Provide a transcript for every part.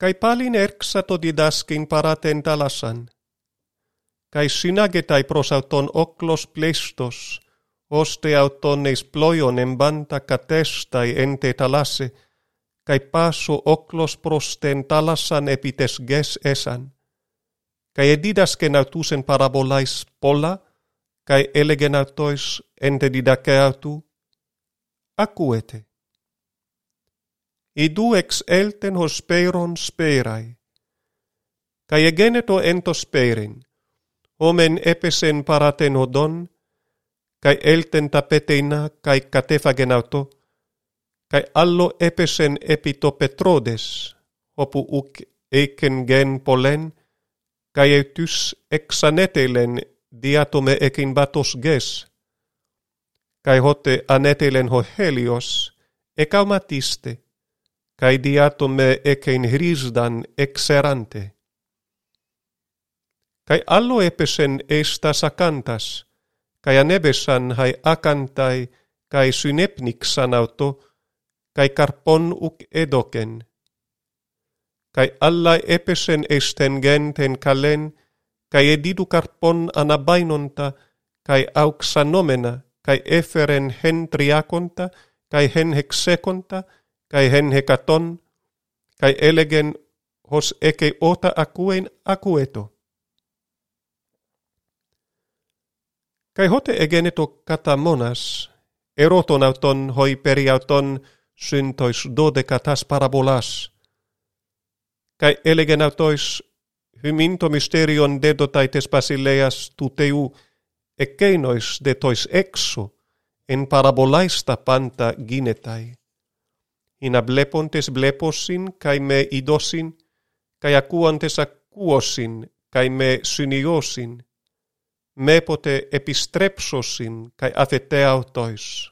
Kai palin erksato didaskin paraten talasan. Kai synagetai prosauton oklos plestos, osteauton eis ploion embanta katestai ente talase, kai passo oklos prosten talasan epites ges esan. Kai edidasken autusen parabolais pola, kai elegenautois ente didake autu idu ex elten hosperon sperai. Cae egeneto ento sperin, omen epesen paraten odon, cae elten tapeteina, cae catefagen auto, cae allo epesen epito petrodes, opu uc eiken gen polen, cae eutus exanetelen diatome ekin batos ges, cae hote anetelen ho helios, ecaumatiste, cae diatum me ecein hrisdan exerante. Cae allo epesen estas acantas, cae anebesan hai acantai, cae synepnixan auto, cae carpon uc edocen. Cae alla epesen esten genten calen, cae edidu carpon anabainonta, cae auxanomena, cae eferen hen triaconta, cae hen hexeconta, cae kai hen hekaton, kai elegen hos eke ota akuen akueto. Kai hote egeneto kata monas, eroton auton hoi periauton syntois dode katas parabolas, kai elegen autois hyminto mysterion dedotaites basileas tuteu ekeinois de tois exo en parabolaista panta ginetai in ablepontes bleposin, kai me idosin, kai akuantes akuosin, kai me syniosin, mepote epistrepsosin, kai athete autois.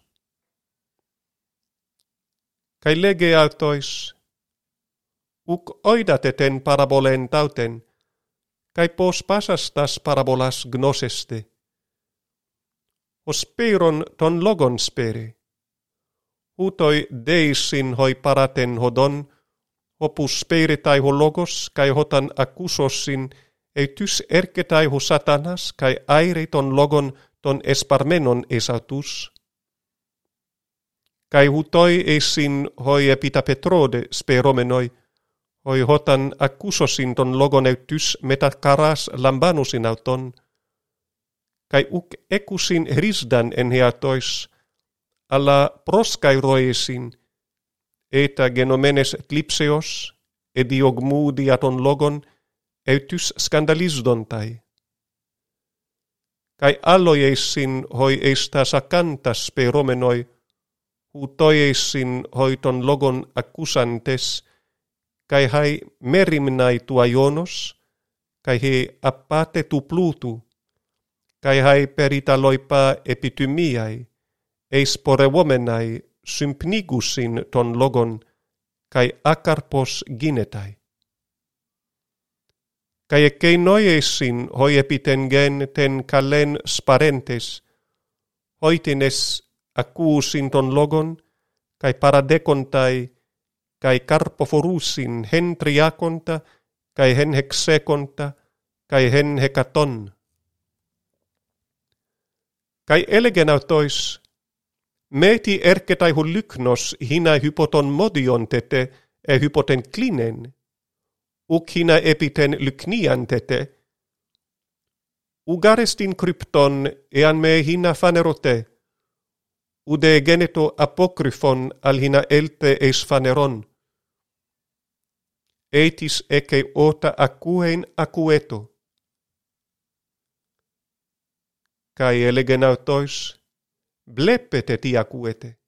kai lege autois, uc oidate ten parabolen tauten, kai pos pasastas parabolas gnoseste. Osperon ton logon spere, utoi deisin hoi paraten hodon, opus spiritai ho logos, kai hotan akusosin, ei tys erketai ho satanas, kai airi ton logon ton esparmenon esautus. Kai hutoi eisin hoi epita petrode speromenoi, hoi hotan akusosin ton logon ei tys metakaras lambanusin auton, kai uk ekusin hrisdan en heatois, αλλά proskairoisin έτα γενομένες εκλήψεως, εδιωγμού δια των λόγων, ευτούς σκανδαλίζονταί. Καί άλλοι εσυν χοι εστας ακάντας σπερόμενοι, ούτοι εσυν χοι των λόγων ακούσαντες, καί χαί μέριμναί του αιώνος, καί χαί απάτε του πλούτου, καί χαί περί τα eis poreuomenai sympnigusin ton logon, kai akarpos ginetai. Kai ekei noiesin hoi epitengen ten kalen sparentes, hoitines akuusin ton logon, kai paradekontai, kai karpoforusin hen triakonta, kai hen hexeconta, Kai hen hekaton. Kai elegen meti erketai hu lyknos hina hypoton modion tete e hypoten klinen, uk hina epiten lyknian tete, ugarestin krypton ean me hina fanerote, ude geneto apokryfon al hina elte eis faneron, etis eke ota akuein akueto. Kai Βλέπετε τι ακούετε.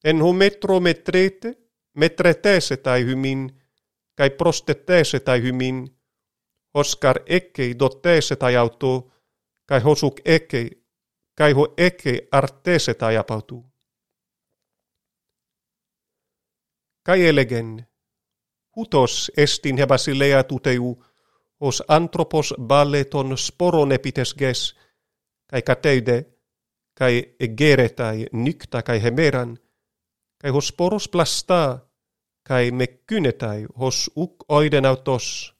Εν ο μέτρο μετρέτε, μετρετέσε τα ημίν, καί προστετέσε τα ημίν, οσκαρ έκει δοτέσε τα αυτό, καί χωσουκ έκει, καί χω έκει αρτέσε τα απαυτού. Καί έλεγεν, ούτως εστιν η βασιλεία του Θεού, ως άνθρωπος βάλε των σπόρων επιτεσγές, καί κατέιδε, kai egeretai nykta kai hemeran, kai hos poros plastaa, kai mekkynetai hos uk oiden autos.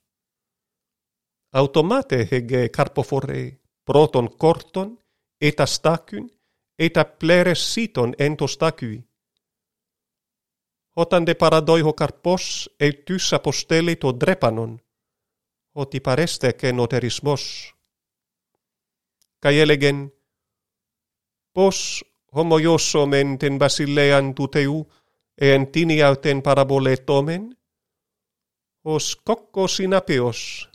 Automate hege carpoforei, proton corton, eta stakyn, eta pleres siton ento takyi. Hotan de paradoiho carpos e tyssä posteli to drepanon, hoti pareste ke noterismos. Kai elegen, pos homoiosomen ten basilean tuteu, e antinia ten paraboletomen? Os kokko sinapeos,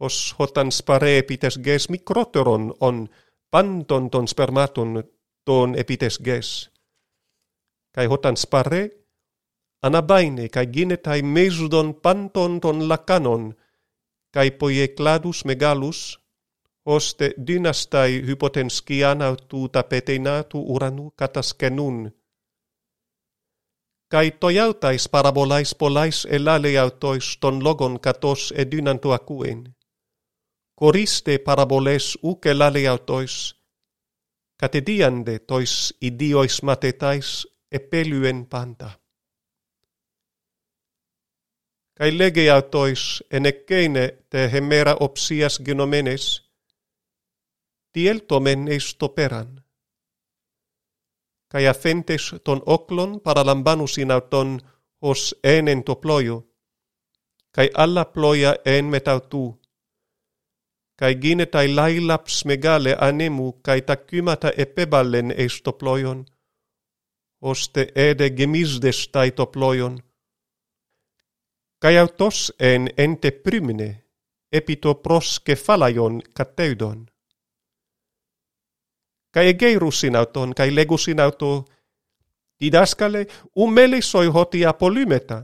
os hotan spare epites ges mikroteron on panton ton spermaton ton epites ges. Kai hotan spare, anabaine kai ginetai mesudon panton ton lakanon, kai poie cladus hoste dynastai hypotenskianautuu tapeteinatu uranu kataskenun. Kai toiautais parabolais polais elaleautois ton logon katos edynantua kuin. Koriste paraboles uke laleautois, katediande tois idiois matetais epelyen panta. Kai legeautois enekkeine te hemera opsias genomenes, tiel tomen estoperan. Cae afentes ton oclon paralambanus in auton hos en en to ploio, cae alla ploia en metautu, cae ginetai lailaps megale anemu cae tacumata epeballen eis ploion, oste ede gemisdes tai to ploion, cae autos en ente primine, epito pros cefalaion cateudon kai egeiru sinauton, kai legu sinauto didaskale, umelisoi hoti apolymeta.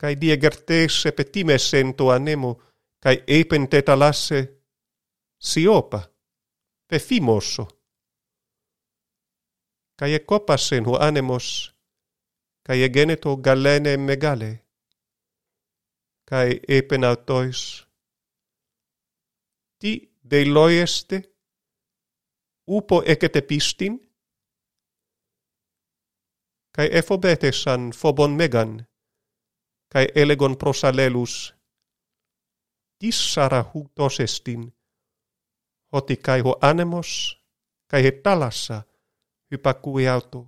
Kai diegertese petime sento anemo, kai epen tetalasse siopa, pefimosso. Kai e ecopassen hu anemos, kai e geneto galene megale, kai eipen autois, ti deloieste upo ecete pistin, cae efobetesan phobon megan, cae elegon prosalelus, tissara huutos estin, hoti caiho anemos, cae he talassa hypakuiautu.